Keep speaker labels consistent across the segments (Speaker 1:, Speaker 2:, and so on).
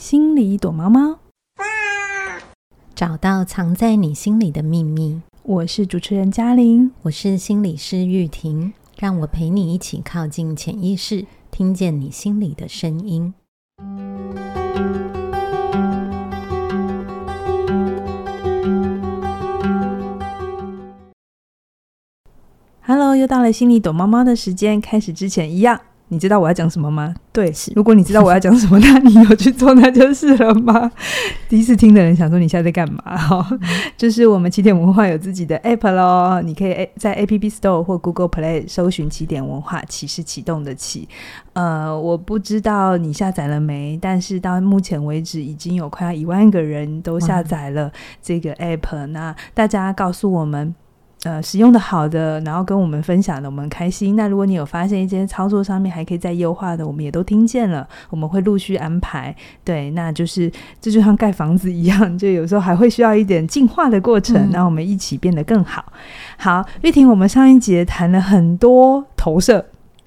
Speaker 1: 心里躲猫猫，
Speaker 2: 找到藏在你心里的秘密。
Speaker 1: 我是主持人嘉玲，
Speaker 2: 我是心理师玉婷，让我陪你一起靠近潜意识，听见你心里的声音。
Speaker 1: Hello，又到了心里躲猫猫的时间，开始之前一样。你知道我要讲什么吗？对，如果你知道我要讲什么，那你有去做那就是了吗？第一次听的人想说你现在在干嘛？哈、嗯，就是我们起点文化有自己的 app 咯，你可以在 App Store 或 Google Play 搜寻起点文化，启是启动的启。呃，我不知道你下载了没，但是到目前为止已经有快要一万个人都下载了这个 app。嗯、那大家告诉我们。呃，使用的好的，然后跟我们分享的，我们开心。那如果你有发现一些操作上面还可以再优化的，我们也都听见了，我们会陆续安排。对，那就是这就像盖房子一样，就有时候还会需要一点进化的过程，让、嗯、我们一起变得更好。好，玉婷，我们上一节谈了很多投射，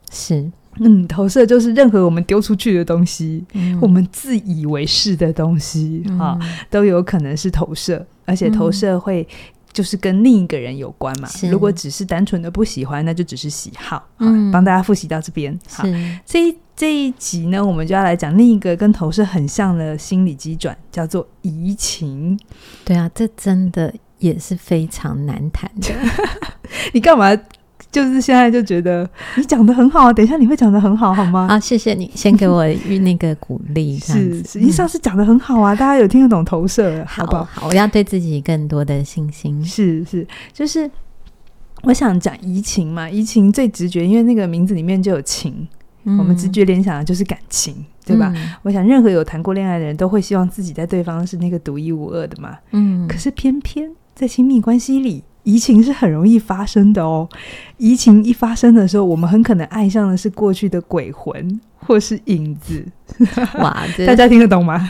Speaker 2: 是，
Speaker 1: 嗯，投射就是任何我们丢出去的东西，嗯、我们自以为是的东西啊、嗯，都有可能是投射，而且投射会。就是跟另一个人有关嘛。如果只是单纯的不喜欢，那就只是喜好。嗯，帮大家复习到这边。好，这一这一集呢，我们就要来讲另一个跟投射很像的心理机转，叫做移情。
Speaker 2: 对啊，这真的也是非常难谈的。
Speaker 1: 你干嘛？就是现在就觉得你讲的很好，等一下你会讲的很好，好吗？
Speaker 2: 啊，谢谢你，先给我那个鼓励。
Speaker 1: 是，实际上是讲的很好啊，大家有听得懂投射，好不好？
Speaker 2: 好，我要对自己更多的信心。
Speaker 1: 是是，就是我想讲移情嘛，移情最直觉，因为那个名字里面就有情，嗯、我们直觉联想的就是感情，对吧？嗯、我想任何有谈过恋爱的人都会希望自己在对方是那个独一无二的嘛。嗯，可是偏偏在亲密关系里。移情是很容易发生的哦。移情一发生的时候，我们很可能爱上的是过去的鬼魂或是影子。哇，大家听得懂吗？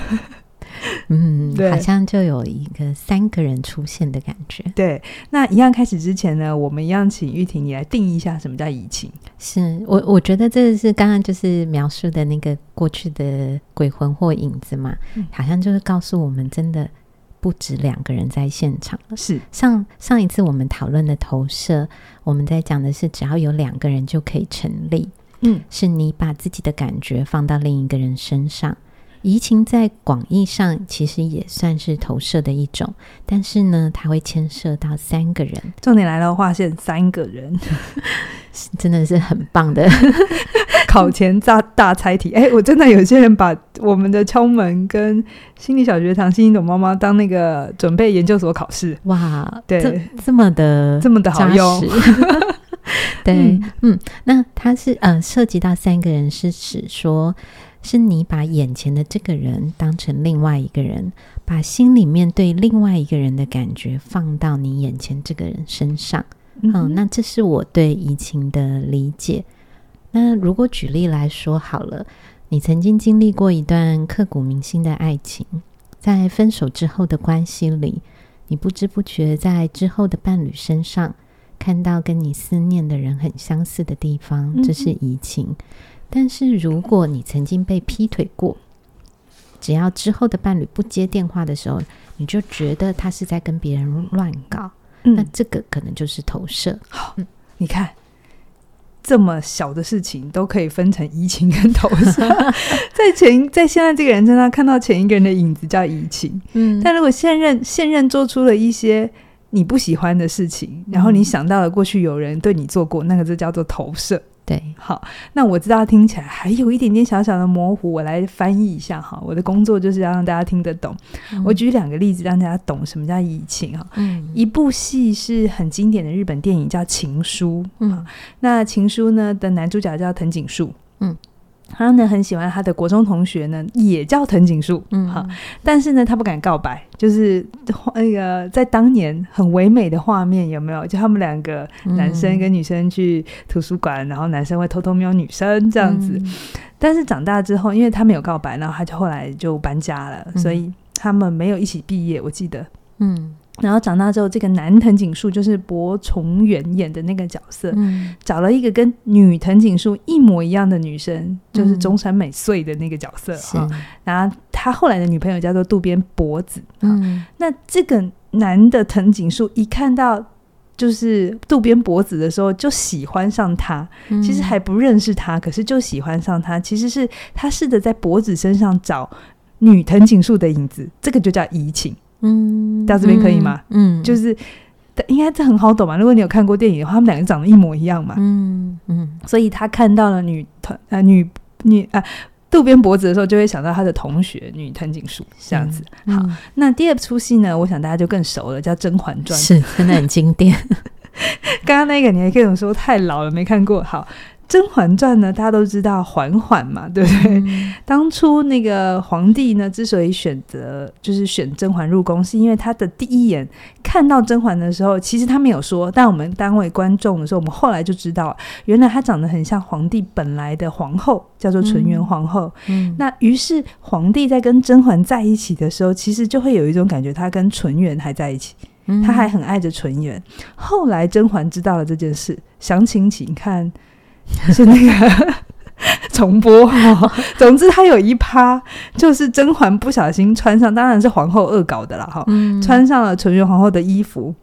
Speaker 2: 嗯，对，好像就有一个三个人出现的感觉。
Speaker 1: 对，那一样开始之前呢，我们一样请玉婷你来定义一下什么叫移情。
Speaker 2: 是我，我觉得这是刚刚就是描述的那个过去的鬼魂或影子嘛，嗯，好像就是告诉我们真的。不止两个人在现场，
Speaker 1: 是。
Speaker 2: 上上一次我们讨论的投射，我们在讲的是只要有两个人就可以成立，嗯，是你把自己的感觉放到另一个人身上。移情在广义上其实也算是投射的一种，但是呢，它会牵涉到三个人。
Speaker 1: 重点来了，划线三个人，
Speaker 2: 真的是很棒的
Speaker 1: 考前大大猜题。哎、欸，我真的有些人把我们的敲门跟心理小学堂、心理懂妈妈当那个准备研究所考试。
Speaker 2: 哇，对，这，这么的
Speaker 1: 这么的好用。
Speaker 2: 对，嗯，嗯，那它是呃涉及到三个人，是指说。是你把眼前的这个人当成另外一个人，把心里面对另外一个人的感觉放到你眼前这个人身上。嗯，嗯，那这是我对移情的理解。那如果举例来说好了，你曾经经历过一段刻骨铭心的爱情，在分手之后的关系里，你不知不觉在之后的伴侣身上看到跟你思念的人很相似的地方，这是移情。嗯但是如果你曾经被劈腿过，只要之后的伴侣不接电话的时候，你就觉得他是在跟别人乱搞，嗯，那这个可能就是投射。
Speaker 1: 好，嗯，你看这么小的事情都可以分成移情跟投射，在前在现在这个人身上看到前一个人的影子叫移情，嗯，但如果现任现任做出了一些你不喜欢的事情，然后你想到了过去有人对你做过，那个就叫做投射。
Speaker 2: 对，
Speaker 1: 好，那我知道听起来还有一点点小小的模糊，我来翻译一下哈。我的工作就是要让大家听得懂。嗯、我举两个例子，让大家懂什么叫移情哈。嗯，一部戏是很经典的日本电影，叫《情书》。嗯，那《情书》呢的男主角叫藤井树。嗯。他呢很喜欢他的国中同学呢，也叫藤井树，嗯，好，但是呢他不敢告白，就是那个在当年很唯美的画面有没有？就他们两个男生跟女生去图书馆，嗯，然后男生会偷偷瞄女生这样子，嗯。但是长大之后，因为他没有告白，然后他就后来就搬家了，嗯，所以他们没有一起毕业，我记得，嗯。然后长大之后，这个男藤井树就是柏重元演的那个角色，嗯，找了一个跟女藤井树一模一样的女生，就是中山美穗的那个角色哈，嗯。然后他他后来的女朋友叫做渡边博子。
Speaker 2: 嗯，
Speaker 1: 那这个男的藤井树一看到就是渡边博子的时候，就喜欢上他。其实还不认识他，可是就喜欢上他。其实是他试着在博子身上找女藤井树的影子，这个就叫移情。
Speaker 2: 嗯，
Speaker 1: 到这边可以吗？
Speaker 2: 嗯，
Speaker 1: 就是应该这很好懂嘛。如果你有看过电影的话，他们两个长得一模一样嘛。
Speaker 2: 嗯嗯，
Speaker 1: 所以他看到了女藤啊女女啊渡边博子的时候，就会想到他的同学女藤井树这样子。好，嗯、那第二出戏呢，我想大家就更熟了，叫《甄嬛传》，
Speaker 2: 是真的很经典。
Speaker 1: 刚刚那个你还跟我说太老了没看过，好。《甄嬛传》呢，大家都知道嬛嬛嘛，对不对？嗯、当初那个皇帝呢，之所以选择就是选甄嬛入宫，是因为他的第一眼看到甄嬛的时候，其实他没有说，但我们单位观众的时候，我们后来就知道，原来她长得很像皇帝本来的皇后，叫做纯元皇后。嗯、那于是皇帝在跟甄嬛在一起的时候，其实就会有一种感觉，他跟纯元还在一起，他还很爱着纯元。嗯、后来甄嬛知道了这件事，详情请看。是那个 重播哈，总之他有一趴，就是甄嬛不小心穿上，当然是皇后恶搞的了哈，穿上了纯元皇后的衣服。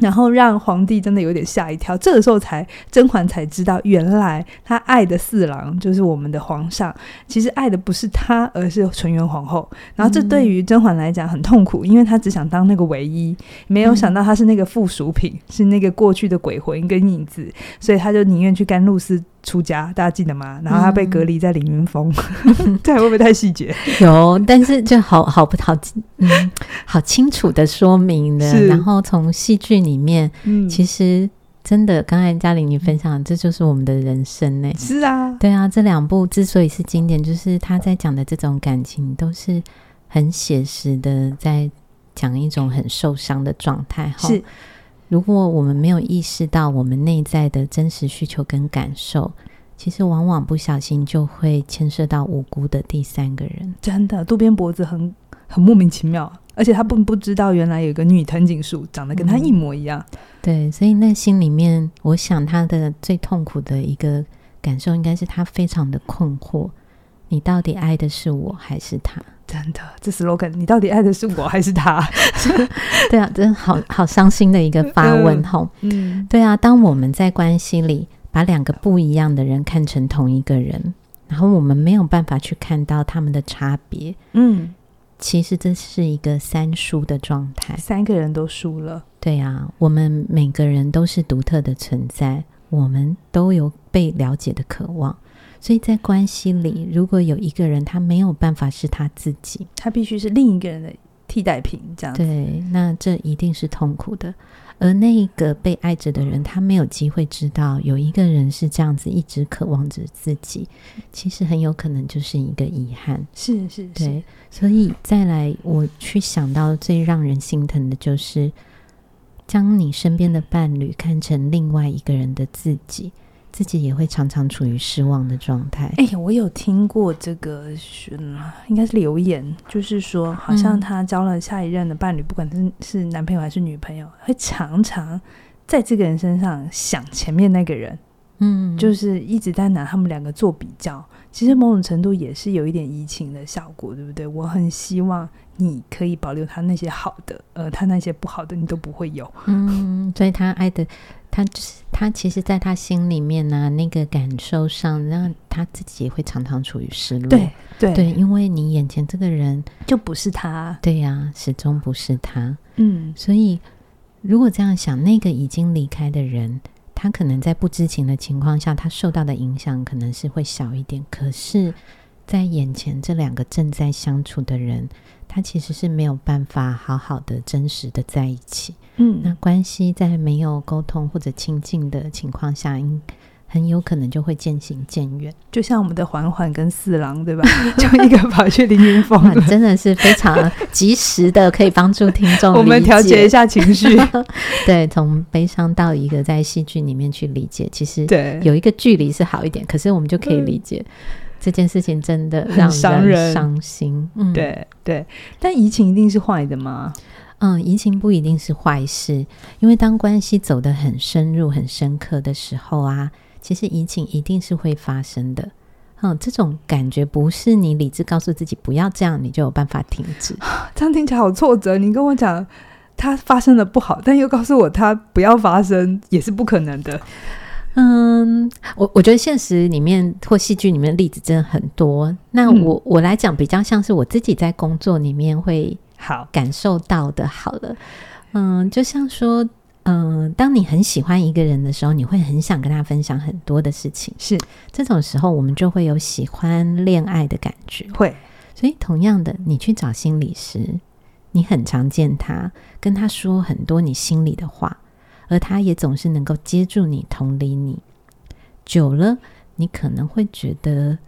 Speaker 1: 然后让皇帝真的有点吓一跳，这个时候才甄嬛才知道，原来她爱的四郎就是我们的皇上，其实爱的不是他，而是纯元皇后。然后这对于甄嬛来讲很痛苦，因为她只想当那个唯一，没有想到她是那个附属品，嗯、是那个过去的鬼魂跟影子，所以她就宁愿去甘露寺。出家，大家记得吗？然后他被隔离在凌云峰，嗯、这会不会太细节？
Speaker 2: 有，但是就好好不好，嗯，好清楚的说明的。然后从戏剧里面，嗯、其实真的，刚才嘉玲你分享，这就是我们的人生呢。
Speaker 1: 是啊，
Speaker 2: 对啊，这两部之所以是经典，就是他在讲的这种感情都是很写实的，在讲一种很受伤的状态。是。如果我们没有意识到我们内在的真实需求跟感受，其实往往不小心就会牵涉到无辜的第三个人。
Speaker 1: 真的，渡边博子很很莫名其妙，而且他不不知道原来有个女藤井树长得跟他一模一样。
Speaker 2: 嗯、对，所以那心里面，我想他的最痛苦的一个感受，应该是他非常的困惑：你到底爱的是我还是他？
Speaker 1: 真的，这 slogan，你到底爱的是我还是他？
Speaker 2: 对啊，真的好好伤心的一个发问吼。嗯，对啊，当我们在关系里把两个不一样的人看成同一个人，然后我们没有办法去看到他们的差别，嗯，其实这是一个三输的状态，
Speaker 1: 三个人都输了。
Speaker 2: 对啊，我们每个人都是独特的存在，我们都有被了解的渴望。所以在关系里，如果有一个人他没有办法是他自己，
Speaker 1: 他必须是另一个人的替代品，这样子。
Speaker 2: 对，那这一定是痛苦的。而那一个被爱着的人，他没有机会知道有一个人是这样子一直渴望着自己，其实很有可能就是一个遗憾。
Speaker 1: 是是是。
Speaker 2: 对，所以再来，我去想到最让人心疼的就是，将你身边的伴侣看成另外一个人的自己。自己也会常常处于失望的状态。
Speaker 1: 哎呀，我有听过这个，应该是留言，就是说，好像他交了下一任的伴侣，嗯、不管是是男朋友还是女朋友，会常常在这个人身上想前面那个人，嗯，就是一直在拿他们两个做比较。其实某种程度也是有一点移情的效果，对不对？我很希望你可以保留他那些好的，呃，他那些不好的你都不会有。
Speaker 2: 嗯，所以他爱的。他就是他，其实，在他心里面呢、啊，那个感受上，让他自己也会常常处于失落。
Speaker 1: 对对对，
Speaker 2: 因为你眼前这个人
Speaker 1: 就不是他。
Speaker 2: 对呀、啊，始终不是他。
Speaker 1: 嗯，
Speaker 2: 所以如果这样想，那个已经离开的人，他可能在不知情的情况下，他受到的影响可能是会小一点。可是，在眼前这两个正在相处的人。他其实是没有办法好好的、真实的在一起。嗯，那关系在没有沟通或者亲近的情况下，应很有可能就会渐行渐远。
Speaker 1: 就像我们的缓缓跟四郎，对吧？就一个跑去凌云峰，
Speaker 2: 真的是非常及时的，可以帮助听众
Speaker 1: 我们调节一下情绪。
Speaker 2: 对，从悲伤到一个在戏剧里面去理解，其实对有一个距离是好一点，可是我们就可以理解。嗯这件事情真的让人伤心，
Speaker 1: 嗯，对对。但移情一定是坏的吗？
Speaker 2: 嗯，移情不一定是坏事，因为当关系走得很深入、很深刻的时候啊，其实移情一定是会发生的。嗯，这种感觉不是你理智告诉自己不要这样，你就有办法停止。
Speaker 1: 这样听起来好挫折。你跟我讲它发生的不好，但又告诉我它不要发生，也是不可能的。
Speaker 2: 嗯，我我觉得现实里面或戏剧里面的例子真的很多。那我、嗯、我来讲比较像是我自己在工作里面会好感受到的。好了，嗯，就像说。嗯，当你很喜欢一个人的时候，你会很想跟他分享很多的事情。
Speaker 1: 是
Speaker 2: 这种时候，我们就会有喜欢恋爱的感觉。
Speaker 1: 会，
Speaker 2: 所以同样的，你去找心理师，你很常见他，跟他说很多你心里的话，而他也总是能够接住你、同理你。久了，你可能会觉得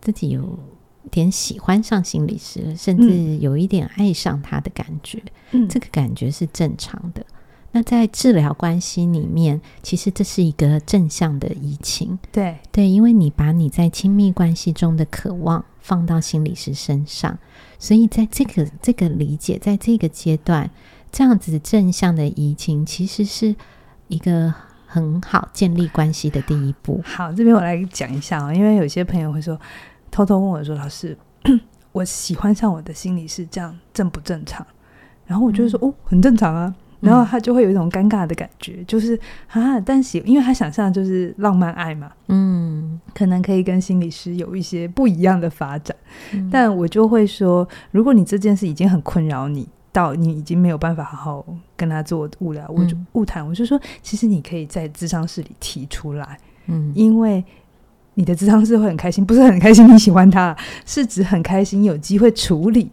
Speaker 2: 自己有点喜欢上心理师，甚至有一点爱上他的感觉。嗯，这个感觉是正常的。那在治疗关系里面，其实这是一个正向的移情。
Speaker 1: 对
Speaker 2: 对，因为你把你在亲密关系中的渴望放到心理师身上，所以在这个这个理解，在这个阶段，这样子正向的移情，其实是一个很好建立关系的第一步。
Speaker 1: 好，这边我来讲一下啊，因为有些朋友会说，偷偷问我说：“老师，我喜欢上我的心理师，这样正不正常？”然后我就说：“嗯、哦，很正常啊。”然后他就会有一种尴尬的感觉，嗯、就是啊，但喜因为他想象就是浪漫爱嘛，嗯，可能可以跟心理师有一些不一样的发展。嗯、但我就会说，如果你这件事已经很困扰你，到你已经没有办法好好跟他做物聊，我就物谈，我就说，其实你可以在智商室里提出来，嗯，因为你的智商是会很开心，不是很开心你喜欢他，是指很开心有机会处理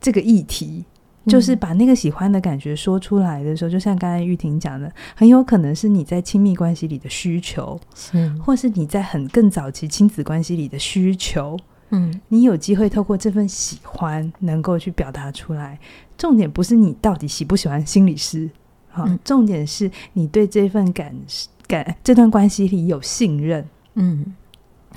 Speaker 1: 这个议题。就是把那个喜欢的感觉说出来的时候，就像刚才玉婷讲的，很有可能是你在亲密关系里的需求，是，或是你在很更早期亲子关系里的需求，嗯，你有机会透过这份喜欢能够去表达出来。重点不是你到底喜不喜欢心理师，好，嗯，重点是你对这份感感这段关系里有信任，
Speaker 2: 嗯，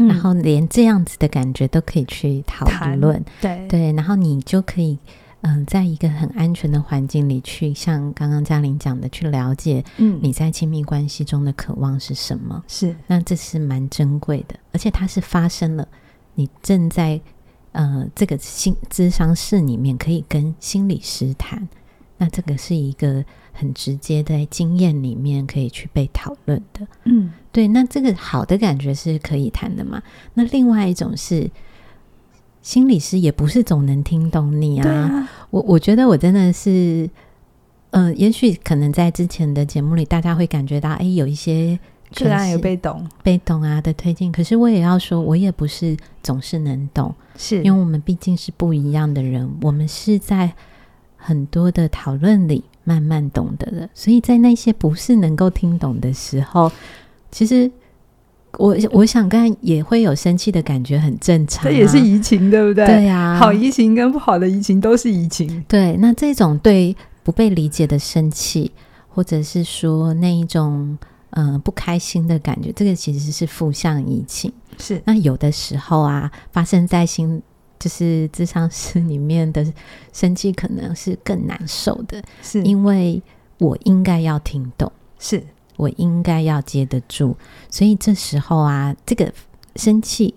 Speaker 2: 然后连这样子的感觉都可以去讨论，
Speaker 1: 对。
Speaker 2: 对，然后你就可以。嗯，在一个很安全的环境里去，像刚刚嘉玲讲的，去了解，嗯，你在亲密关系中的渴望是什么？
Speaker 1: 是，
Speaker 2: 那这是蛮珍贵的，而且它是发生了，你正在呃这个心咨商室里面可以跟心理师谈，那这个是一个很直接的经验里面可以去被讨论的。嗯，对，那这个好的感觉是可以谈的嘛？那另外一种是。心理师也不是总能听懂你啊！啊我我觉得我真的是，嗯、呃，也许可能在之前的节目里，大家会感觉到，哎，有一些
Speaker 1: 个案有被懂、
Speaker 2: 被懂啊的推进。可是我也要说，我也不是总是能懂，
Speaker 1: 是
Speaker 2: 因为我们毕竟是不一样的人，我们是在很多的讨论里慢慢懂得了。所以在那些不是能够听懂的时候，其实。我我想干也会有生气的感觉，很正常、啊。
Speaker 1: 这也是移情，对不对？
Speaker 2: 对呀、啊，
Speaker 1: 好移情跟不好的移情都是移情。
Speaker 2: 对，那这种对不被理解的生气，或者是说那一种嗯、呃、不开心的感觉，这个其实是负向移情。
Speaker 1: 是，
Speaker 2: 那有的时候啊，发生在心就是智商室里面的生气，可能是更难受的，是因为我应该要听懂。
Speaker 1: 是。
Speaker 2: 我应该要接得住，所以这时候啊，这个生气、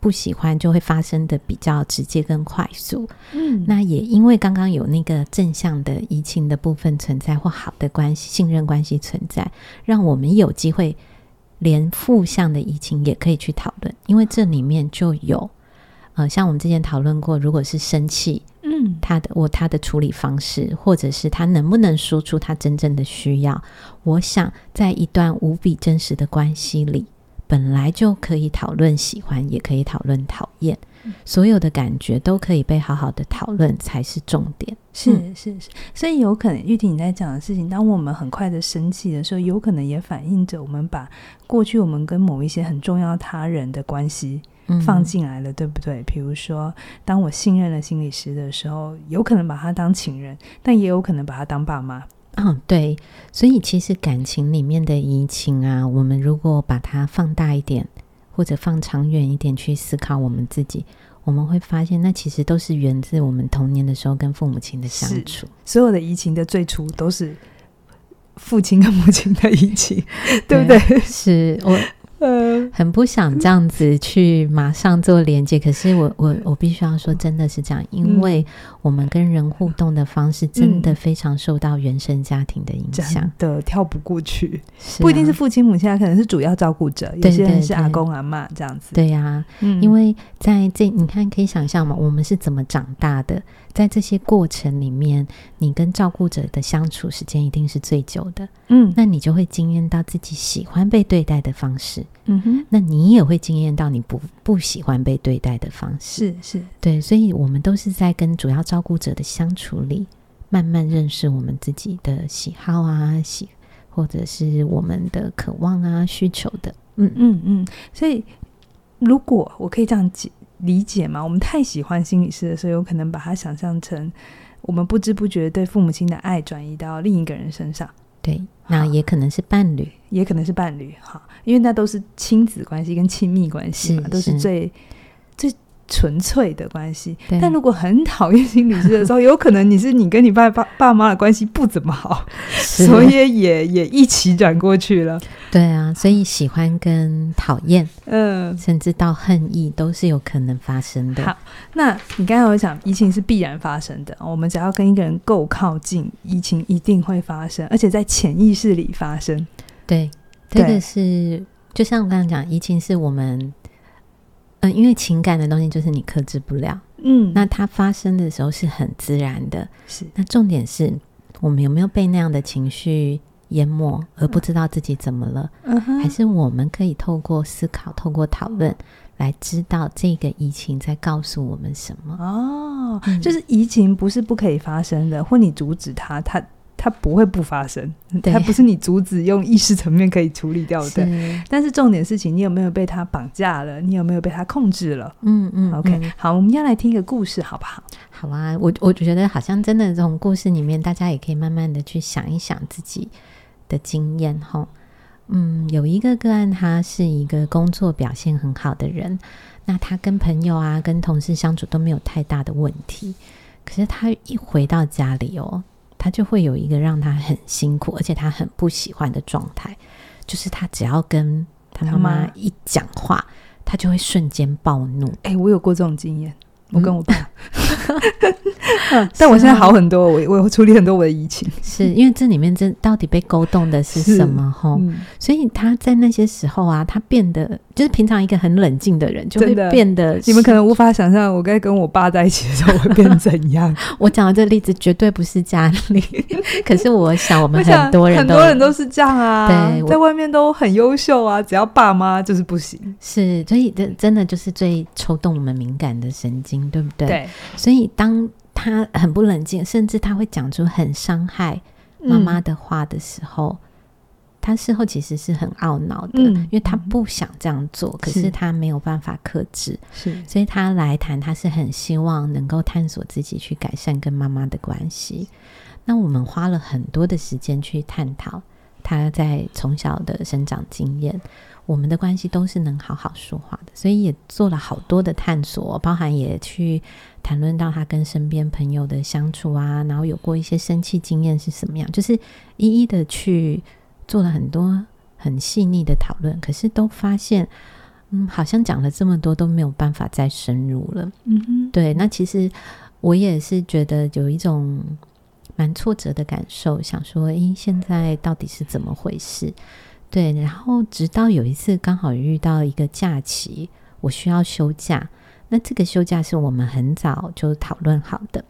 Speaker 2: 不喜欢就会发生的比较直接跟快速。嗯，那也因为刚刚有那个正向的移情的部分存在，或好的关系、信任关系存在，让我们有机会连负向的移情也可以去讨论，因为这里面就有。呃，像我们之前讨论过，如果是生气，嗯，他的我他的处理方式，或者是他能不能说出他真正的需要，我想在一段无比真实的关系里，本来就可以讨论喜欢，也可以讨论讨厌，嗯，所有的感觉都可以被好好的讨论才是重点。
Speaker 1: 是是是，所以有可能玉婷你在讲的事情，当我们很快的生气的时候，有可能也反映着我们把过去我们跟某一些很重要他人的关系。放进来了，嗯、对不对？比如说，当我信任了心理师的时候，有可能把他当情人，但也有可能把他当爸妈。
Speaker 2: 嗯，对。所以，其实感情里面的移情啊，我们如果把它放大一点，或者放长远一点去思考我们自己，我们会发现，那其实都是源自我们童年的时候跟父母亲的相处。
Speaker 1: 所有的移情的最初都是父亲跟母亲的移情，对不对？
Speaker 2: 是我。呃，很不想这样子去马上做连接。可是我我我必须要说，真的是这样，因为我们跟人互动的方式真的非常受到原生家庭的影响
Speaker 1: 的，跳不过去。不一定是父亲母亲，可能是主要照顾者，有些人是阿公阿妈这样子。
Speaker 2: 对呀，因为在这你看可以想象嘛，我们是怎么长大的？在这些过程里面，你跟照顾者的相处时间一定是最久的，嗯，那你就会经验到自己喜欢被对待的方式，嗯哼，那你也会经验到你不不喜欢被对待的方式，
Speaker 1: 是是，
Speaker 2: 对，所以我们都是在跟主要照顾者的相处里，慢慢认识我们自己的喜好啊，喜或者是我们的渴望啊、需求的，
Speaker 1: 嗯嗯嗯，所以如果我可以这样解。理解嘛？我们太喜欢心理师的时候，有可能把它想象成我们不知不觉对父母亲的爱转移到另一个人身上。
Speaker 2: 对，那也可能是伴侣，
Speaker 1: 也可能是伴侣。哈，因为那都是亲子关系跟亲密关系嘛，是都是最。纯粹的关系，但如果很讨厌心理师的时候，有可能你是你跟你爸爸爸妈的关系不怎么好，所以也也一起转过去了。
Speaker 2: 对啊，所以喜欢跟讨厌，嗯，甚至到恨意都是有可能发生的。
Speaker 1: 好，那你刚才有讲移情是必然发生的，我们只要跟一个人够靠近，移情一定会发生，而且在潜意识里发生。
Speaker 2: 对，这个是就像我刚刚讲，移情是我们。嗯，因为情感的东西就是你克制不了，嗯，那它发生的时候是很自然的，是。那重点是我们有没有被那样的情绪淹没，而不知道自己怎么了？嗯哼，还是我们可以透过思考、透过讨论来知道这个疫情在告诉我们什么？
Speaker 1: 哦，嗯，就是疫情不是不可以发生的，或你阻止它，它。它不会不发生，对它不是你阻止用意识层面可以处理掉的。是但是重点事情，你有没有被他绑架了？你有没有被他控制了？嗯嗯。OK，嗯好，我们要来听一个故事，好不好？
Speaker 2: 好啊，我我觉得好像真的这种故事里面，大家也可以慢慢的去想一想自己的经验哈。嗯，有一个个案，他是一个工作表现很好的人，那他跟朋友啊、跟同事相处都没有太大的问题，可是他一回到家里哦。他就会有一个让他很辛苦，而且他很不喜欢的状态，就是他只要跟他妈妈一讲话，他，就会瞬间暴怒。
Speaker 1: 哎、欸，我有过这种经验。我跟我爸，但我现在好很多。我我有处理很多我的疫情，
Speaker 2: 是因为这里面这到底被勾动的是什么？哈，所以他在那些时候啊，他变得就是平常一个很冷静的人，就会变得
Speaker 1: 你们可能无法想象，我该跟我爸在一起的时候会变怎样。
Speaker 2: 我讲的这个例子绝对不是家里，可是我想我们很多人
Speaker 1: 很多人都是这样啊，对，在外面都很优秀啊，只要爸妈就是不行。是，
Speaker 2: 所以这真的就是最抽动我们敏感的神经。对不对？对，所以当他很不冷静，甚至他会讲出很伤害妈妈的话的时候，嗯、他事后其实是很懊恼的，嗯、因为他不想这样做，嗯、可是他没有办法克制，是，所以他来谈，他是很希望能够探索自己，去改善跟妈妈的关系。那我们花了很多的时间去探讨他在从小的生长经验。我们的关系都是能好好说话的，所以也做了好多的探索，包含也去谈论到他跟身边朋友的相处啊，然后有过一些生气经验是什么样，就是一一的去做了很多很细腻的讨论，可是都发现，嗯，好像讲了这么多都没有办法再深入了。嗯哼，对，那其实我也是觉得有一种蛮挫折的感受，想说，诶，现在到底是怎么回事？对，然后直到有一次刚好遇到一个假期，我需要休假。那这个休假是我们很早就讨论好的，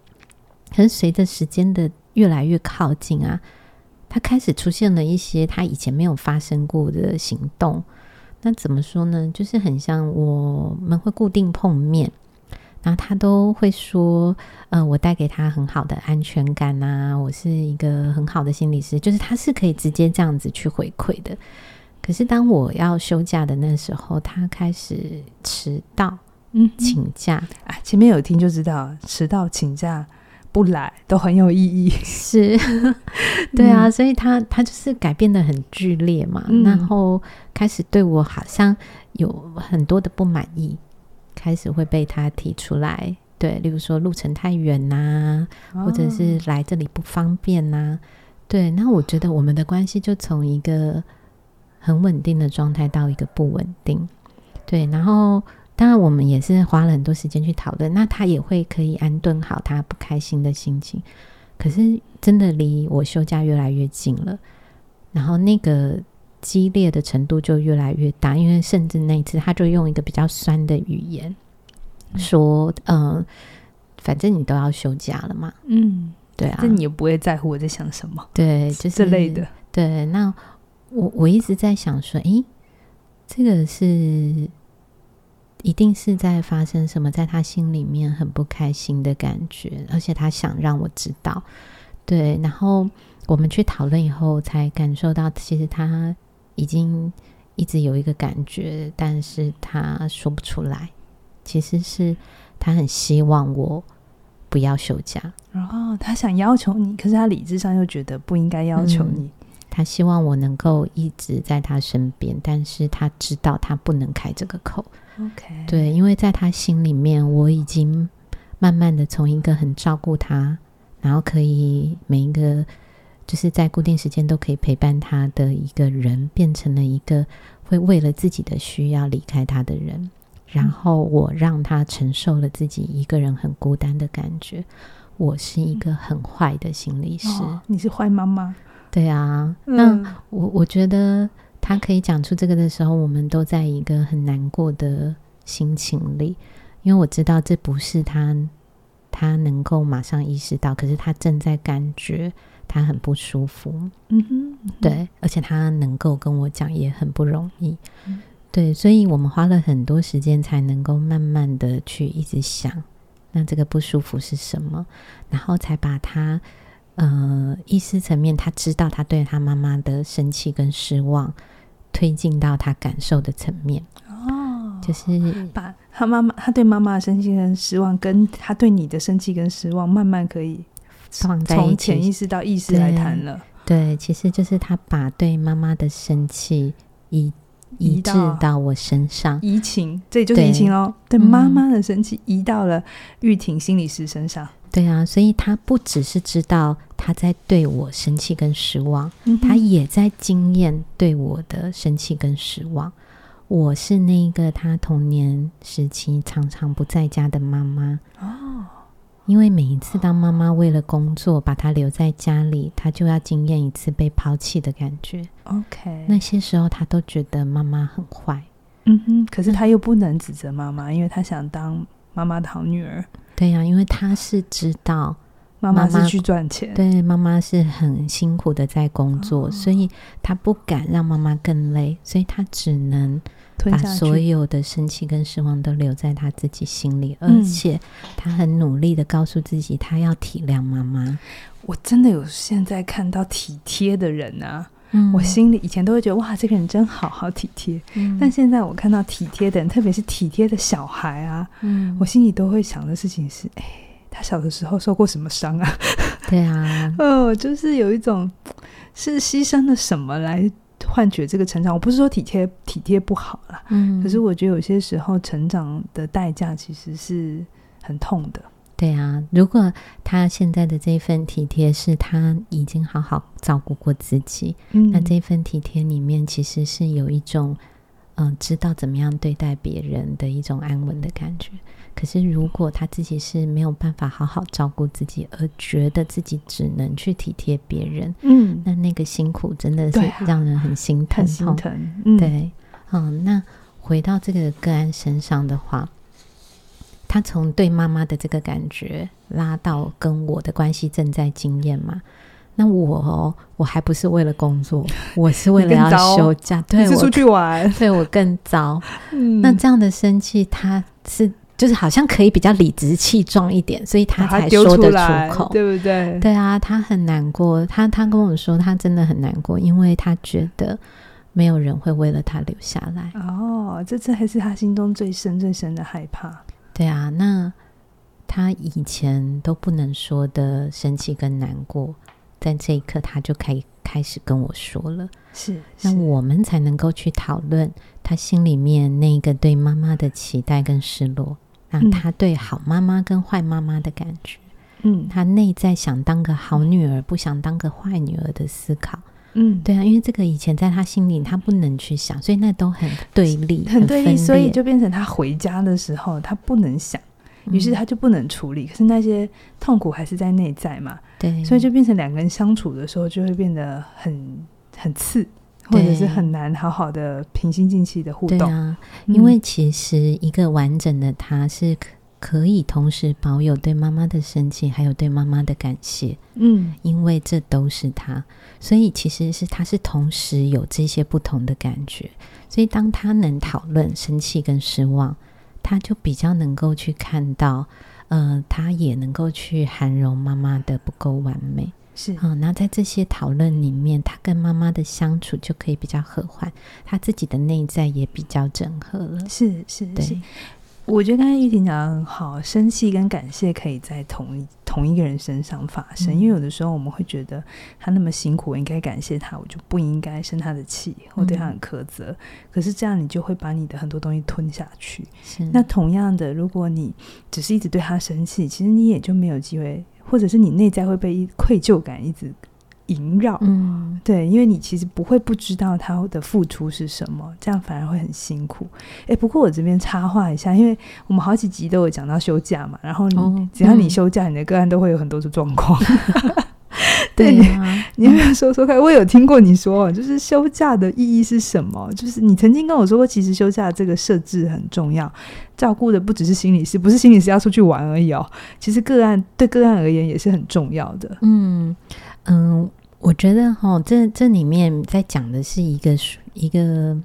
Speaker 2: 可是随着时间的越来越靠近啊，他开始出现了一些他以前没有发生过的行动。那怎么说呢？就是很像我们会固定碰面。然后他都会说，嗯、呃，我带给他很好的安全感呐，我是一个很好的心理师，就是他是可以直接这样子去回馈的。可是当我要休假的那时候，他开始迟到，嗯，请假。
Speaker 1: 啊，前面有听就知道，迟到请假不来都很有意义。
Speaker 2: 是，对啊，嗯、所以他他就是改变的很剧烈嘛，嗯、然后开始对我好像有很多的不满意。开始会被他提出来，对，例如说路程太远呐、或者是来这里不方便呐、啊，对。那我觉得我们的关系就从一个很稳定的状态到一个不稳定。对，然后当然我们也是花了很多时间去讨论，那他也会可以安顿好他不开心的心情。可是真的离我休假越来越近了，然后那个激烈的程度就越来越大，因为甚至那一次他就用一个比较酸的语言说：“嗯、呃，反正你都要休假了嘛。”嗯，对啊，
Speaker 1: 那你也不会在乎我在想什么，
Speaker 2: 对，就是
Speaker 1: 这类的。
Speaker 2: 对，那我我一直在想说，诶，这个是。一定是在发生什么，在他心里面很不开心的感觉，而且他想让我知道。对，然后我们去讨论以后，才感受到其实他已经一直有一个感觉，但是他说不出来。其实是他很希望我不要休假，
Speaker 1: 然后他想要求你，可是他理智上又觉得不应该要求你。
Speaker 2: 嗯，他希望我能够一直在他身边，但是他知道他不能开这个口。
Speaker 1: OK，
Speaker 2: 对，因为在他心里面，我已经慢慢的从一个很照顾他，然后可以每一个就是在固定时间都可以陪伴他的一个人，变成了一个会为了自己的需要离开他的人。然后我让他承受了自己一个人很孤单的感觉。我是一个很坏的心理师，
Speaker 1: 哦，你是坏妈妈？
Speaker 2: 对啊，那我我觉得。他可以讲出这个的时候，我们都在一个很难过的心情里，因为我知道这不是他他能够马上意识到，可是他正在感觉他很不舒服。嗯哼，嗯哼，对，而且他能够跟我讲也很不容易。嗯，对，所以我们花了很多时间才能够慢慢的去一直想，那这个不舒服是什么，然后才把他呃意识层面，他知道他对他妈妈的生气跟失望。推进到他感受的层面哦，就是
Speaker 1: 把他妈妈他对妈妈的生气跟失望，跟他对你的生气跟失望，慢慢可以
Speaker 2: 从潜
Speaker 1: 意识到意识来谈了
Speaker 2: 对。对，其实就是他把对妈妈的生气移移至到我身上，
Speaker 1: 移情，这就是移情哦。对妈妈的生气移到了玉婷心理师身上。
Speaker 2: 对啊，所以他不只是知道他在对我生气跟失望，嗯、他也在经验对我的生气跟失望。我是那个他童年时期常常不在家的妈妈哦，因为每一次当妈妈为了工作把他留在家里，他就要经验一次被抛弃的感觉。OK，那些时候他都觉得妈妈很坏，
Speaker 1: 嗯哼，可是他又不能指责妈妈，因为他想当妈妈的好女儿。
Speaker 2: 对呀、啊，因为他是知道
Speaker 1: 妈妈是去赚钱，
Speaker 2: 对，妈妈是很辛苦的在工作，哦、所以他不敢让妈妈更累，所以他只能把所有的生气跟失望都留在他自己心里，而且他很努力的告诉自己，他要体谅妈妈。
Speaker 1: 我真的有现在看到体贴的人啊。嗯、我心里以前都会觉得哇，这个人真好，好体贴。嗯、但现在我看到体贴的人，特别是体贴的小孩啊，嗯、我心里都会想的事情是：哎，他小的时候受过什么伤啊？
Speaker 2: 对啊，
Speaker 1: 哦，就是有一种是牺牲了什么来换取这个成长。我不是说体贴体贴不好啦，嗯，可是我觉得有些时候成长的代价其实是很痛的。
Speaker 2: 对啊，如果他现在的这份体贴是他已经好好照顾过自己，嗯，那这份体贴里面其实是有一种，嗯、呃，知道怎么样对待别人的一种安稳的感觉。可是如果他自己是没有办法好好照顾自己，而觉得自己只能去体贴别人，嗯，那那个辛苦真的是让人很心疼，
Speaker 1: 很心疼。嗯，
Speaker 2: 对，嗯，那回到这个个案身上的话。他从对妈妈的这个感觉拉到跟我的关系正在经验嘛？那我哦，我还不是为了工作，我是为了要休假，对，
Speaker 1: 是出去玩，
Speaker 2: 对我更糟。嗯，那这样的生气，他是就是好像可以比较理直气壮一点，所以他才说得出口，
Speaker 1: 对不对？
Speaker 2: 对啊，他很难过，他他跟我说，他真的很难过，因为他觉得没有人会为了他留下来。
Speaker 1: 哦，这次还是他心中最深最深的害怕。
Speaker 2: 对啊，那他以前都不能说的生气跟难过，在这一刻他就可以开始跟我说了。
Speaker 1: 是，
Speaker 2: 是，那我们才能够去讨论他心里面那个对妈妈的期待跟失落，那他对好妈妈跟坏妈妈的感觉，嗯，他内在想当个好女儿，不想当个坏女儿的思考，嗯，对啊，因为这个以前在他心里他不能去想，所以那都很对立，
Speaker 1: 很对立，所以就变成他回家的时候他不能想，于是他就不能处理。嗯、可是那些痛苦还是在内在嘛，
Speaker 2: 对，
Speaker 1: 所以就变成两个人相处的时候就会变得很很刺。或者是很难好好的平心静气的互动。
Speaker 2: 对啊，因为其实一个完整的他是可以同时保有对妈妈的生气，还有对妈妈的感谢。嗯，因为这都是他，所以其实是他是同时有这些不同的感觉。所以当他能讨论生气跟失望，他就比较能够去看到，呃，他也能够去涵容妈妈的不够完美。
Speaker 1: 是
Speaker 2: 啊，那、嗯、在这些讨论里面，他跟妈妈的相处就可以比较和缓，他自己的内在也比较整合了。
Speaker 1: 是是，对是。我觉得刚才玉婷讲的很好，生气跟感谢可以在同一同一个人身上发生，嗯、因为有的时候我们会觉得他那么辛苦，我应该感谢他，我就不应该生他的气我对他很苛责。嗯、可是这样你就会把你的很多东西吞下去。那同样的，如果你只是一直对他生气，其实你也就没有机会。或者是你内在会被一愧疚感一直萦绕，嗯，对，因为你其实不会不知道他的付出是什么，这样反而会很辛苦。哎，不过我这边插话一下，因为我们好几集都有讲到休假嘛，然后你只要你休假，你的个案都会有很多的状况。对，你有没有说说看？我有听过你说，就是休假的意义是什么？就是你曾经跟我说过，其实休假这个设置很重要，照顾的不只是心理师，不是心理师要出去玩而已哦。其实个案对个案而言也是很重要的。
Speaker 2: 嗯嗯，我觉得哈，这这里面在讲的是一个一个，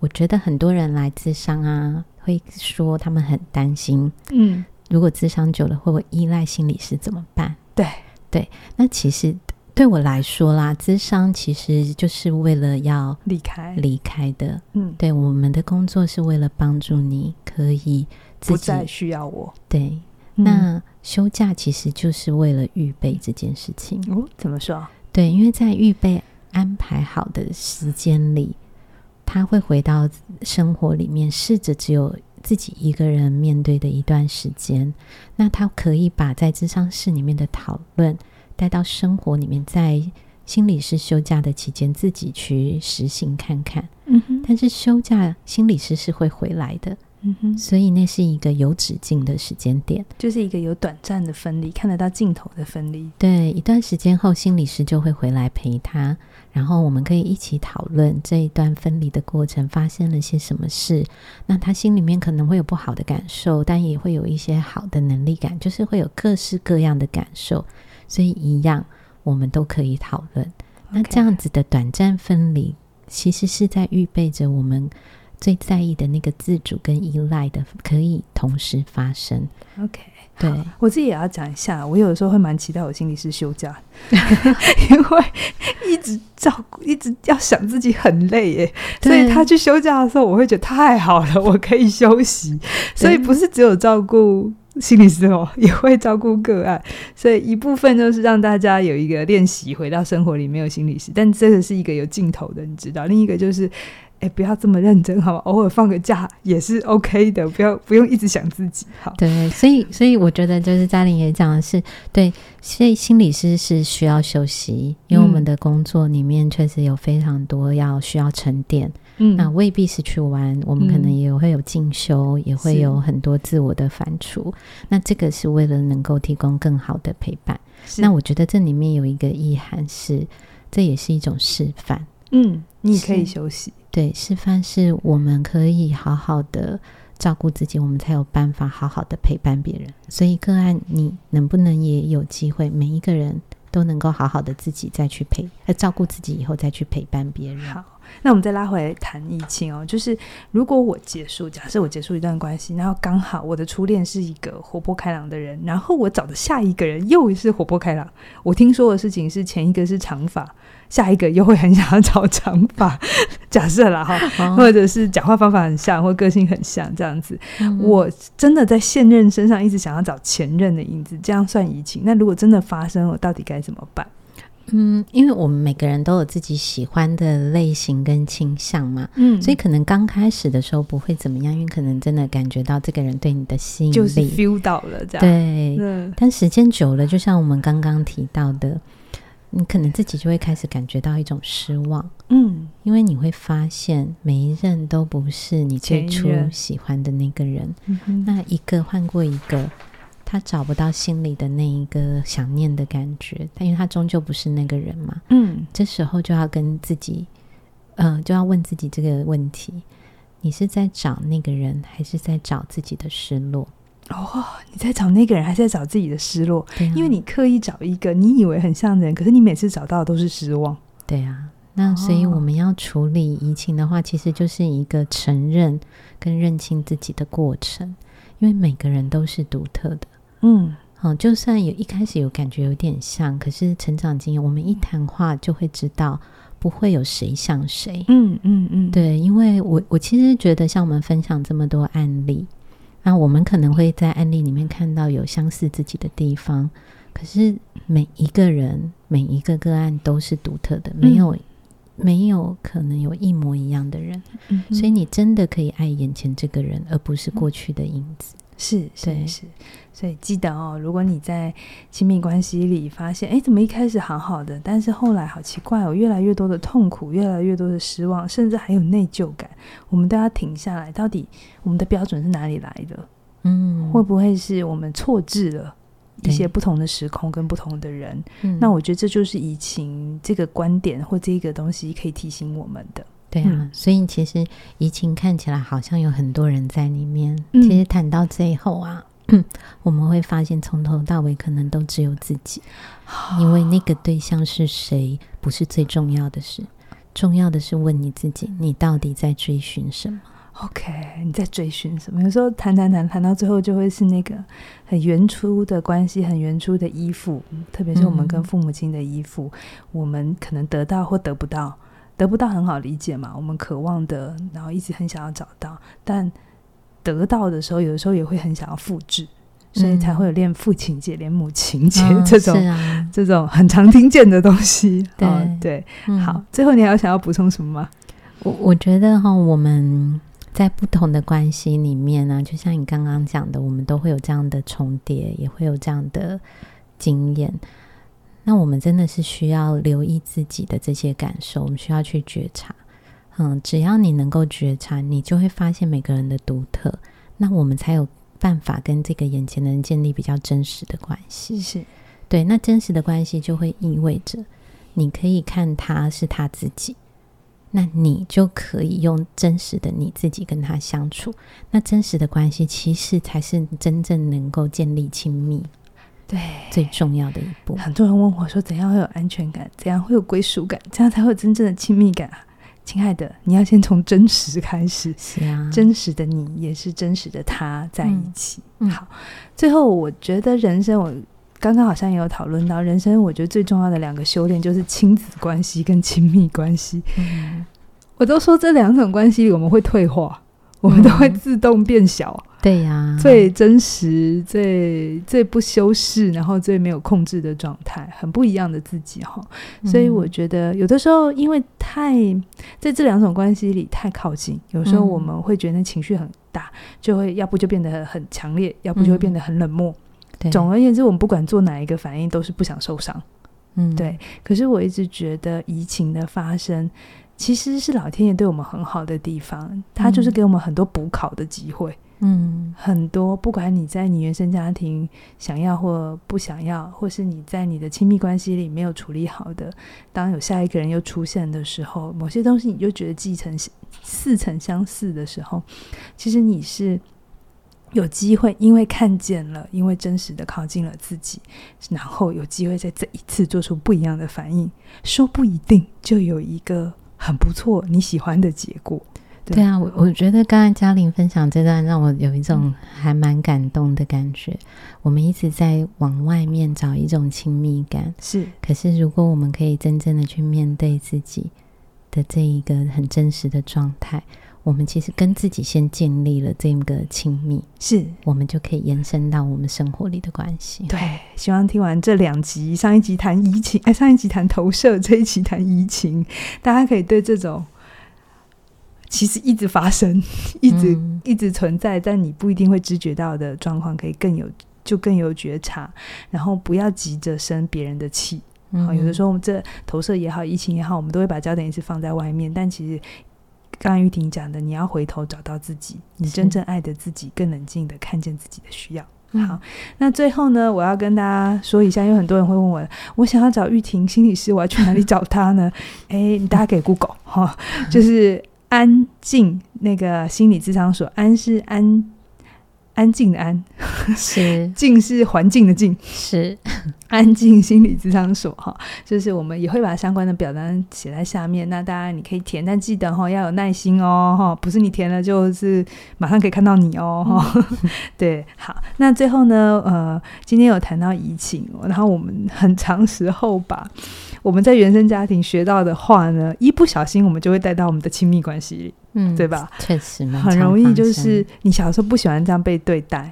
Speaker 2: 我觉得很多人来咨商啊，会说他们很担心，嗯，如果咨商久了会不会依赖心理师怎么办？
Speaker 1: 对。
Speaker 2: 对，那其实对我来说啦，咨商其实就是为了要离开离开的。嗯，对，我们的工作是为了帮助你可以自己
Speaker 1: 不再需要我。
Speaker 2: 对，嗯、那休假其实就是为了预备这件事情。
Speaker 1: 哦，怎么说？
Speaker 2: 对，因为在预备安排好的时间里，他会回到生活里面，试着只有。自己一个人面对的一段时间，那他可以把在智商室里面的讨论带到生活里面，在心理师休假的期间自己去实行看看。嗯哼，但是休假心理师是会回来的。嗯哼，所以那是一个有止境的时间点，
Speaker 1: 就是一个有短暂的分离，看得到尽头的分离。
Speaker 2: 对，一段时间后，心理师就会回来陪他。然后我们可以一起讨论这一段分离的过程发生了些什么事。那他心里面可能会有不好的感受，但也会有一些好的能力感，就是会有各式各样的感受。所以一样，我们都可以讨论。那这样子的短暂分离，其实是在预备着我们最在意的那个自主跟依赖的，可以同时发生。
Speaker 1: OK。
Speaker 2: 对，
Speaker 1: 我自己也要讲一下，我有的时候会蛮期待我心理师休假，因为一直照顾，一直要想自己很累耶，所以他去休假的时候，我会觉得太好了，我可以休息。所以不是只有照顾心理师哦，也会照顾个案，所以一部分就是让大家有一个练习，回到生活里没有心理师，但这个是一个有尽头的，你知道。另一个就是。哎，不要这么认真，好吗？偶尔放个假也是 OK 的，不要不用一直想自己。好，
Speaker 2: 对，所以所以我觉得就是嘉玲也讲的是，对，所以心理师是需要休息，因为我们的工作里面确实有非常多要需要沉淀。嗯，那未必是去玩，我们可能也会有进修，嗯、也会有很多自我的反刍。那这个是为了能够提供更好的陪伴。那我觉得这里面有一个意涵是，这也是一种示范。
Speaker 1: 嗯，你可以休息。
Speaker 2: 对，示范是我们可以好好的照顾自己，我们才有办法好好的陪伴别人。所以个案，你能不能也有机会，每一个人都能够好好的自己再去陪，呃，照顾自己以后再去陪伴别人。
Speaker 1: 好，那我们再拉回来谈疫情哦，就是如果我结束，假设我结束一段关系，然后刚好我的初恋是一个活泼开朗的人，然后我找的下一个人又是活泼开朗，我听说的事情是前一个是长发。下一个又会很想要找长发，假设啦哈，哦、或者是讲话方法很像，或个性很像这样子。嗯、我真的在现任身上一直想要找前任的影子，这样算移情？那如果真的发生，我到底该怎么办？
Speaker 2: 嗯，因为我们每个人都有自己喜欢的类型跟倾向嘛，嗯，所以可能刚开始的时候不会怎么样，因为可能真的感觉到这个人对你的吸引力，
Speaker 1: 就是 feel 到了这样。
Speaker 2: 对，嗯、但时间久了，就像我们刚刚提到的。你可能自己就会开始感觉到一种失望。
Speaker 1: 嗯，
Speaker 2: 因为你会发现每一任都不是你最初喜欢的那个人，人那一个换过一个，他找不到心里的那一个想念的感觉，但因为他终究不是那个人嘛。
Speaker 1: 嗯，
Speaker 2: 这时候就要跟自己，嗯、呃，就要问自己这个问题：你是在找那个人，还是在找自己的失落？
Speaker 1: 哦，你在找那个人，还是在找自己的失落？因为你刻意找一个你以为很像的人，可是你每次找到的都是失望。
Speaker 2: 对啊，那所以我们要处理移情的话，其实就是一个承认跟认清自己的过程。因为每个人都是独特的，
Speaker 1: 嗯，
Speaker 2: 好，就算有一开始有感觉有点像，可是成长经验，我们一谈话就会知道，不会有谁像谁。
Speaker 1: 嗯嗯嗯，
Speaker 2: 对，因为我我其实觉得，像我们分享这么多案例。那我们可能会在案例里面看到有相似自己的地方，可是每一个人每一个个案都是独特的，没有、嗯、没有可能有一模一样的人，
Speaker 1: 嗯、
Speaker 2: 所以你真的可以爱眼前这个人，而不是过去的影子。
Speaker 1: 是是是，所以记得哦，如果你在亲密关系里发现，哎，怎么一开始好好的，但是后来好奇怪哦，越来越多的痛苦，越来越多的失望，甚至还有内疚感，我们都要停下来，到底我们的标准是哪里来的？
Speaker 2: 嗯，
Speaker 1: 会不会是我们错置了一些不同的时空跟不同的人？
Speaker 2: 嗯，
Speaker 1: 那我觉得这就是移情这个观点或这个东西可以提醒我们的。
Speaker 2: 对啊，嗯、所以其实疫情看起来好像有很多人在里面，
Speaker 1: 嗯、
Speaker 2: 其实谈到最后啊，我们会发现从头到尾可能都只有自己，因为那个对象是谁不是最重要的事，重要的是问你自己，你到底在追寻什么
Speaker 1: ？OK，你在追寻什么？有时候谈谈谈谈到最后，就会是那个很原初的关系，很原初的依附，特别是我们跟父母亲的依附，嗯、我们可能得到或得不到。得不到很好理解嘛，我们渴望的，然后一直很想要找到，但得到的时候，有的时候也会很想要复制，所以才会有恋父情节、恋母情节这种、
Speaker 2: 哦啊、
Speaker 1: 这种很常听见的东西。
Speaker 2: 对、
Speaker 1: 哦、对，
Speaker 2: 嗯、
Speaker 1: 好，最后你还有想要补充什么吗？
Speaker 2: 我我觉得哈，我们在不同的关系里面呢、啊，就像你刚刚讲的，我们都会有这样的重叠，也会有这样的经验。那我们真的是需要留意自己的这些感受，我们需要去觉察。嗯，只要你能够觉察，你就会发现每个人的独特。那我们才有办法跟这个眼前的人建立比较真实的关系。
Speaker 1: 是，
Speaker 2: 对。那真实的关系就会意味着，你可以看他是他自己，那你就可以用真实的你自己跟他相处。那真实的关系其实才是真正能够建立亲密。
Speaker 1: 对，
Speaker 2: 最重要的一步。
Speaker 1: 很多人问我说：“怎样会有安全感？怎样会有归属感？这样才会有真正的亲密感啊？”亲爱的，你要先从真实开始。
Speaker 2: 是啊，
Speaker 1: 真实的你也是真实的他在一起。
Speaker 2: 嗯、
Speaker 1: 好，最后我觉得人生，我刚刚好像也有讨论到人生，我觉得最重要的两个修炼就是亲子关系跟亲密关系。
Speaker 2: 嗯，
Speaker 1: 我都说这两种关系里我们会退化，我们都会自动变小。嗯
Speaker 2: 对呀，
Speaker 1: 最真实、最最不修饰，然后最没有控制的状态，很不一样的自己哈。所以我觉得，有的时候因为太在这两种关系里太靠近，有时候我们会觉得情绪很大，就会要不就变得很强烈，要不就会变得很冷漠。
Speaker 2: 对，
Speaker 1: 总而言之，我们不管做哪一个反应，都是不想受伤。
Speaker 2: 嗯，
Speaker 1: 对。可是我一直觉得移情的发生，其实是老天爷对我们很好的地方，他就是给我们很多补考的机会。
Speaker 2: 嗯，
Speaker 1: 很多，不管你在你原生家庭想要或不想要，或是你在你的亲密关系里没有处理好的，当有下一个人又出现的时候，某些东西你就觉得继承似曾相似的时候，其实你是有机会，因为看见了，因为真实的靠近了自己，然后有机会在这一次做出不一样的反应，说不一定就有一个很不错你喜欢的结果。对，
Speaker 2: 对啊，我我觉得刚才嘉玲分享这段让我有一种还蛮感动的感觉。嗯、我们一直在往外面找一种亲密感，
Speaker 1: 是。
Speaker 2: 可是如果我们可以真正的去面对自己的这一个很真实的状态，我们其实跟自己先建立了这个亲密，
Speaker 1: 是
Speaker 2: 我们就可以延伸到我们生活里的关系。
Speaker 1: 对，希望听完这两集，上一集谈移情，哎，上一集谈投射，这一集谈移情，大家可以对这种。其实一直发生，一直、嗯、一直存在，但你不一定会知觉到的状况，可以更有就更有觉察，然后不要急着生别人的气，好，有的时候我们这投射也好，疫情也好，我们都会把焦点一直放在外面，但其实刚刚玉婷讲的，你要回头找到自己，你真正爱的自己，更冷静的看见自己的需要。好，那最后呢，我要跟大家说一下，因为很多人会问我，我想要找玉婷心理师，我要去哪里找她呢？哎，你大家给 Google 哈，就是安静那个心理智商所，安是安。安静的安。是。静是环境的静。
Speaker 2: 是。
Speaker 1: 安静心理智商所哈，就是我们也会把相关的表单写在下面，那大家你可以填，但记得哈要有耐心哦哈，不是你填了就是马上可以看到你哦哈。嗯、对，好，那最后呢，呃，今天有谈到疫情，然后我们很长时候把我们在原生家庭学到的话呢，一不小心我们就会带到我们的亲密关系里。嗯，对吧？
Speaker 2: 确实，
Speaker 1: 很容易就是你小时候不喜欢这样被对待，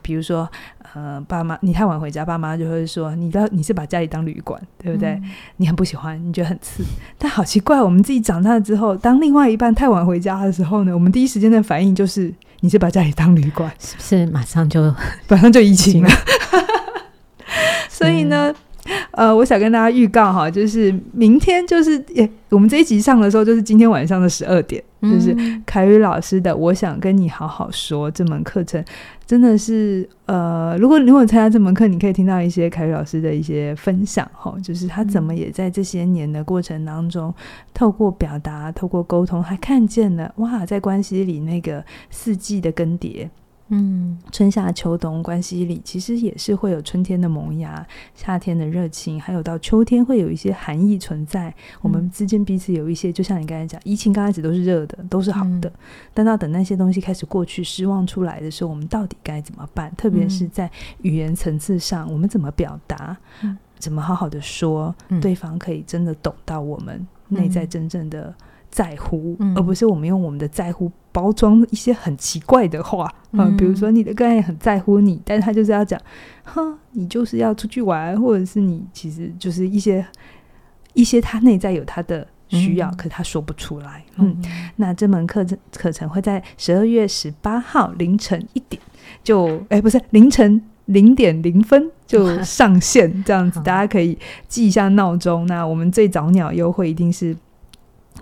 Speaker 1: 比如说，呃，爸妈你太晚回家，爸妈就会说你到你是把家里当旅馆，对不对？嗯、你很不喜欢，你觉得很刺。但好奇怪，我们自己长大了之后，当另外一半太晚回家的时候呢，我们第一时间的反应就是你是把家里当旅馆，
Speaker 2: 是不是？马上就
Speaker 1: 马上就移情了。所以呢。呃，我想跟大家预告哈，就是明天就是，也，我们这一集上的时候就是今天晚上的十二点，嗯、就是凯宇老师的《我想跟你好好说》这门课程，真的是呃，如果如果参加这门课，你可以听到一些凯宇老师的一些分享哈，就是他怎么也在这些年的过程当中，嗯、透过表达、透过沟通，还看见了哇，在关系里那个四季的更迭。嗯，春夏秋冬关系里，其实也是会有春天的萌芽，夏天的热情，还有到秋天会有一些寒意存在。嗯、我们之间彼此有一些，就像你刚才讲，疫情刚开始都是热的，都是好的，嗯、但到等那些东西开始过去，失望出来的时候，我们到底该怎么办？特别是在语言层次上，我们怎么表达？嗯、怎么好好的说，嗯、对方可以真的懂到我们内在真正的在乎，嗯、而不是我们用我们的在乎。包装一些很奇怪的话，嗯、呃，比如说你的个案也很在乎你，但是他就是要讲，哼，你就是要出去玩，或者是你其实就是一些一些他内在有他的需要，嗯、可是他说不出来。嗯，嗯，那这门课程课程会在十二月十八号凌晨一点就，哎，不是凌晨零点零分就 上线，这样子大家可以记一下闹钟。那我们最早鸟优惠一定是。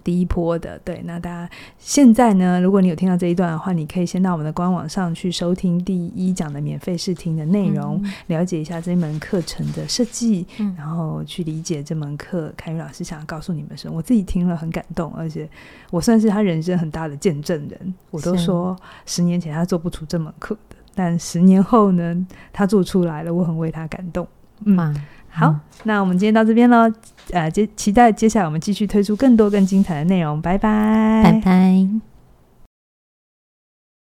Speaker 1: 第一波的，对，那大家现在呢，如果你有听到这一段的话，你可以先到我们的官网上去收听第一讲的免费试听的内容，嗯、了解一下这门课程的设计，嗯、然后去理解这门课。凯宇老师想要告诉你们什么？我自己听了很感动，而且我算是他人生很大的见证人。我都说十年前他做不出这门课的，但十年后呢，他做出来了，我很为他感动。嗯。啊好，嗯、那我们今天到这边喽，呃，接期待接下来我们继续推出更多更精彩的内容，拜拜，
Speaker 2: 拜拜。